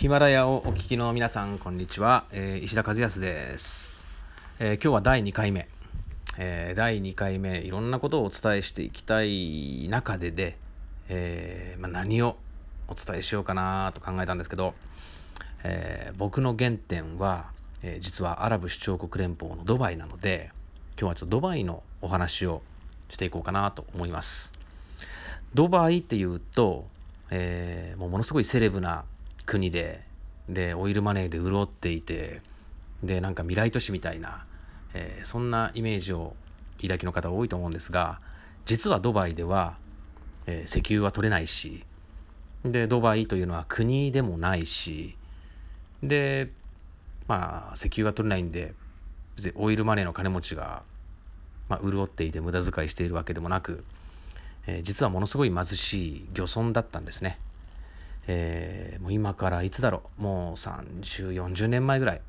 ヒマラヤをお聞きの皆さん、こんにちは。えー、石田和康です、えー、今日は第2回目、えー、第2回目、いろんなことをお伝えしていきたい中でで、えまあ、何をお伝えしようかなと考えたんですけど、え僕の原点は、え実はアラブ首長国連邦のドバイなので、今日はちょっとドバイのお話をしていこうかなと思います。ドバイっていうと、えもうものすごいセレブな国ででオイルマネーで潤っていてでなんか未来都市みたいな、えー、そんなイメージを抱きの方多いと思うんですが実はドバイでは、えー、石油は取れないしでドバイというのは国でもないしでまあ石油が取れないんでオイルマネーの金持ちが、まあ、潤っていて無駄遣いしているわけでもなく、えー、実はものすごい貧しい漁村だったんですね。えー、もう今からいつだろう。もう3040年前ぐらい。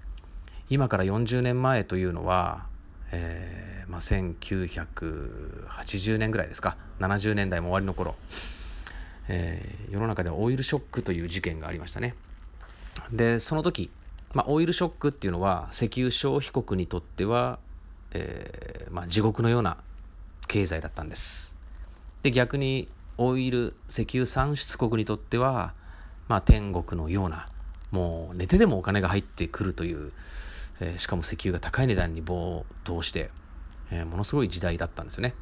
今から40年前というのは、えーまあ、1980年ぐらいですか。70年代も終わりの頃、えー、世の中ではオイルショックという事件がありましたね。でその時、まあ、オイルショックっていうのは石油消費国にとっては、えーまあ、地獄のような経済だったんです。で逆にオイル石油産出国にとってはまあ、天国のようなもう寝てでもお金が入ってくるという、えー、しかも石油が高い値段に暴騰して、えー、ものすごい時代だったんですよね。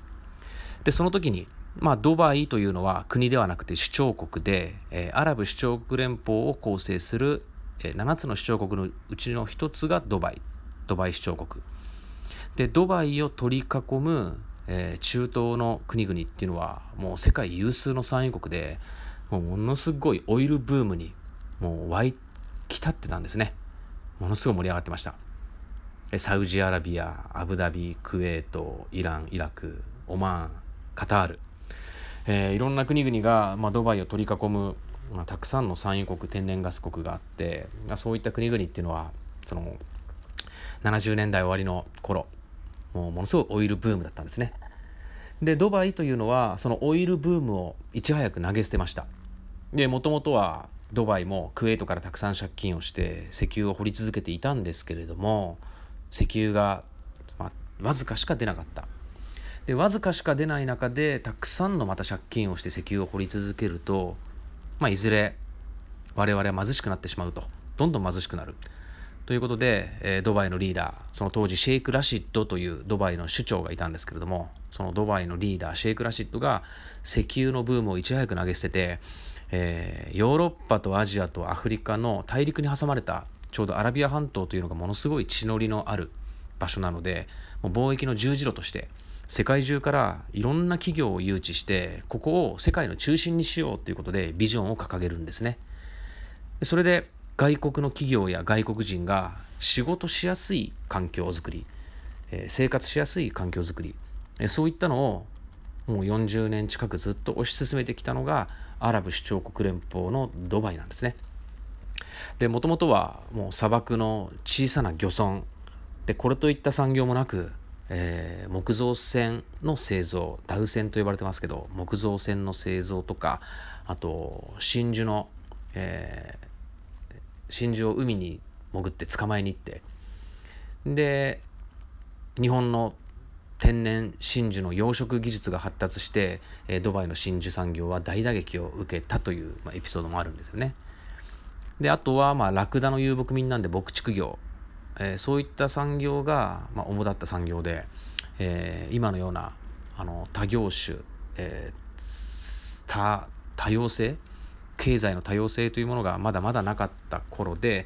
でその時に、まあ、ドバイというのは国ではなくて首長国で、えー、アラブ首長国連邦を構成する、えー、7つの首長国のうちの1つがドバイドバイ首長国でドバイを取り囲む、えー、中東の国々っていうのはもう世界有数の産油国でもうものすごいオイルブームにもう湧き立ってたんですね。ものすごい盛り上がってました。サウジアラビアアブダビクウェートイランイラクオマーンカタール、えー、いろんな国々が、まあ、ドバイを取り囲む、まあ、たくさんの産油国天然ガス国があって、まあ、そういった国々っていうのはその70年代終わりの頃もうものすごいオイルブームだったんですね。でドバイというのはそのオイルブームをいち早く投げ捨てました。でもともとはドバイもクウェートからたくさん借金をして石油を掘り続けていたんですけれども石油が、まあ、わずかしか出なかった。でわずかしか出ない中でたくさんのまた借金をして石油を掘り続けると、まあ、いずれ我々は貧しくなってしまうと。どんどん貧しくなる。ということで、えー、ドバイのリーダーその当時シェイク・ラシッドというドバイの首長がいたんですけれどもそのドバイのリーダーシェイク・ラシッドが石油のブームをいち早く投げ捨ててえー、ヨーロッパとアジアとアフリカの大陸に挟まれたちょうどアラビア半島というのがものすごい地の利のある場所なのでもう貿易の十字路として世界中からいろんな企業を誘致してここを世界の中心にしようということでビジョンを掲げるんですね。それで外国の企業や外国人が仕事しやすい環境づくりえ生活しやすい環境づくりえそういったのをもう40年近くずっと推し進めてきたのがアラブ首長国連邦のドバイなんですね。でもともとはもう砂漠の小さな漁村でこれといった産業もなく、えー、木造船の製造ダウ船と呼ばれてますけど木造船の製造とかあと真珠の、えー、真珠を海に潜って捕まえに行ってで日本の天然真珠の養殖技術が発達して、えドバイの真珠産業は大打撃を受けたという、ま、エピソードもあるんですよね。であとはまあラクダの遊牧民なんで牧畜業、えー、そういった産業が、まあ、主だった産業で、えー、今のようなあの多業種、えー、多多様性経済の多様性というものがまだまだなかった頃で、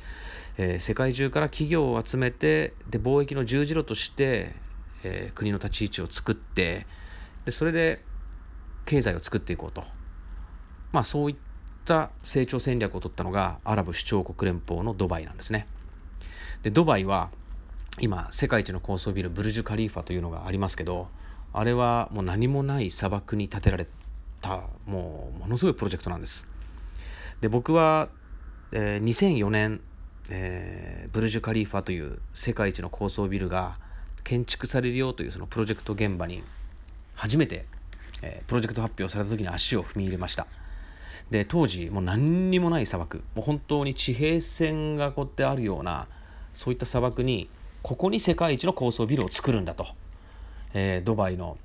えー、世界中から企業を集めてで貿易の十字路としてえー、国の立ち位置を作ってでそれで経済を作っていこうと、まあ、そういった成長戦略を取ったのがアラブ首長国連邦のドバイなんですね。でドバイは今世界一の高層ビルブルジュ・カリーファというのがありますけどあれはもう何もない砂漠に建てられたもうものすごいプロジェクトなんです。で僕は、えー、2004年、えー、ブルジュ・カリーファという世界一の高層ビルが建築されるよというそのプロジェクト現場に初めて、えー、プロジェクト発表された時に足を踏み入れました。で当時もう何にもない砂漠。もう本当に地平線がこうってあるようなそういった砂漠にここに世界一の高層ビルを作るんだと、えー、ドバイの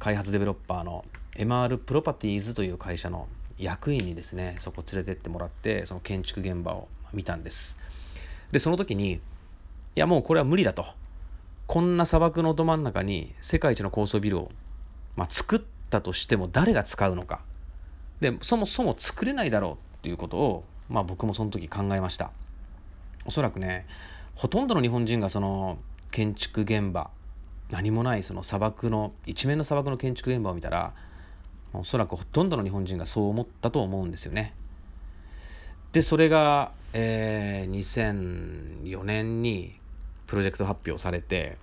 開発デベロッパーの MR プロパティーズという会社の役員にですねそこ連れてってもらってその建築現場を見たんです。でその時にいやもうこれは無理だと。こんな砂漠のど真ん中に世界一の高層ビルを、まあ、作ったとしても誰が使うのか。でそもそも作れないだろうっていうことを、まあ、僕もその時考えました。おそらくねほとんどの日本人がその建築現場何もないその砂漠の一面の砂漠の建築現場を見たらおそらくほとんどの日本人がそう思ったと思うんですよね。でそれが、えー、2004年にプロジェクト発表されて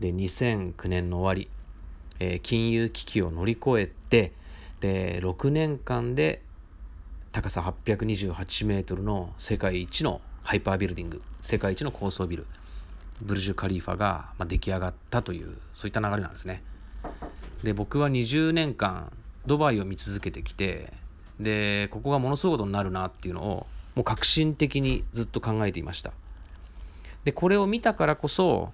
で2009年の終わり、えー、金融危機を乗り越えてで6年間で高さ828メートルの世界一のハイパービルディング世界一の高層ビルブルジュ・カリーファがまあ出来上がったというそういった流れなんですねで僕は20年間ドバイを見続けてきてでここがものすごいことになるなっていうのをもう革新的にずっと考えていました。でこれを見たからこそ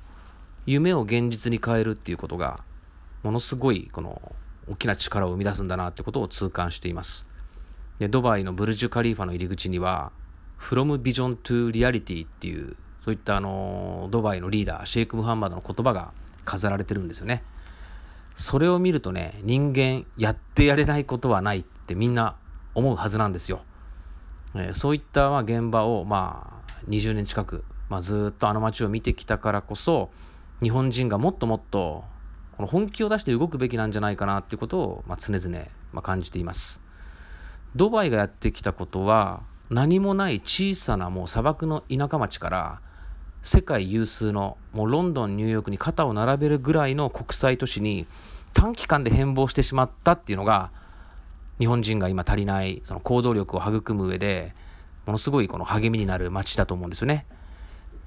夢を現実に変えるっていうことがものすごいこの大きな力を生み出すんだなってことを痛感しています。でドバイのブルジュ・カリーファの入り口には From Vision to Reality っていうそういったあのドバイのリーダーシェイク・ムハンマドの言葉が飾られてるんですよね。それを見るとね人間やってやれないことはないってみんな思うはずなんですよ、えー、そういったまあ現場をまあ20年近く、まあ、ずっとあの街を見てきたからこそ日本人がもっともっとこの本気を出して動くべきなんじゃないかなっていうことを、まあ、常々、まあ、感じています。ドバイがやってきたことは何もない小さなもう砂漠の田舎町から世界有数のもうロンドンニューヨークに肩を並べるぐらいの国際都市に短期間で変貌してしまったっていうのが日本人が今足りないその行動力を育む上でものすごいこの励みになる街だと思うんですよね。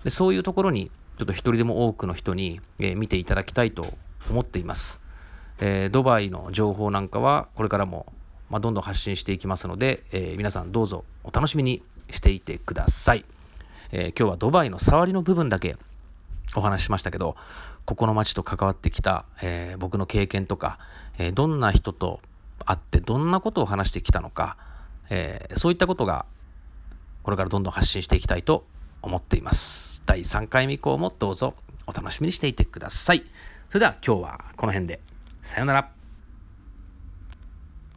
でそういうところにちょっと一人でも多くの人に、えー、見ていただきたいと思っています。えー、ドバイの情報なんかはこれからもまあ、どんどん発信していきますので、えー、皆さんどうぞお楽しみにしていてください、えー、今日はドバイの触りの部分だけお話ししましたけどここの街と関わってきた、えー、僕の経験とか、えどんな人と会ってどんなことを話してきたのか、えそういったことがこれからどんどん発信していきたいと思っています。第3回目以降もどうぞお楽しみにしていてください。それでは今日はこの辺で。さようなら。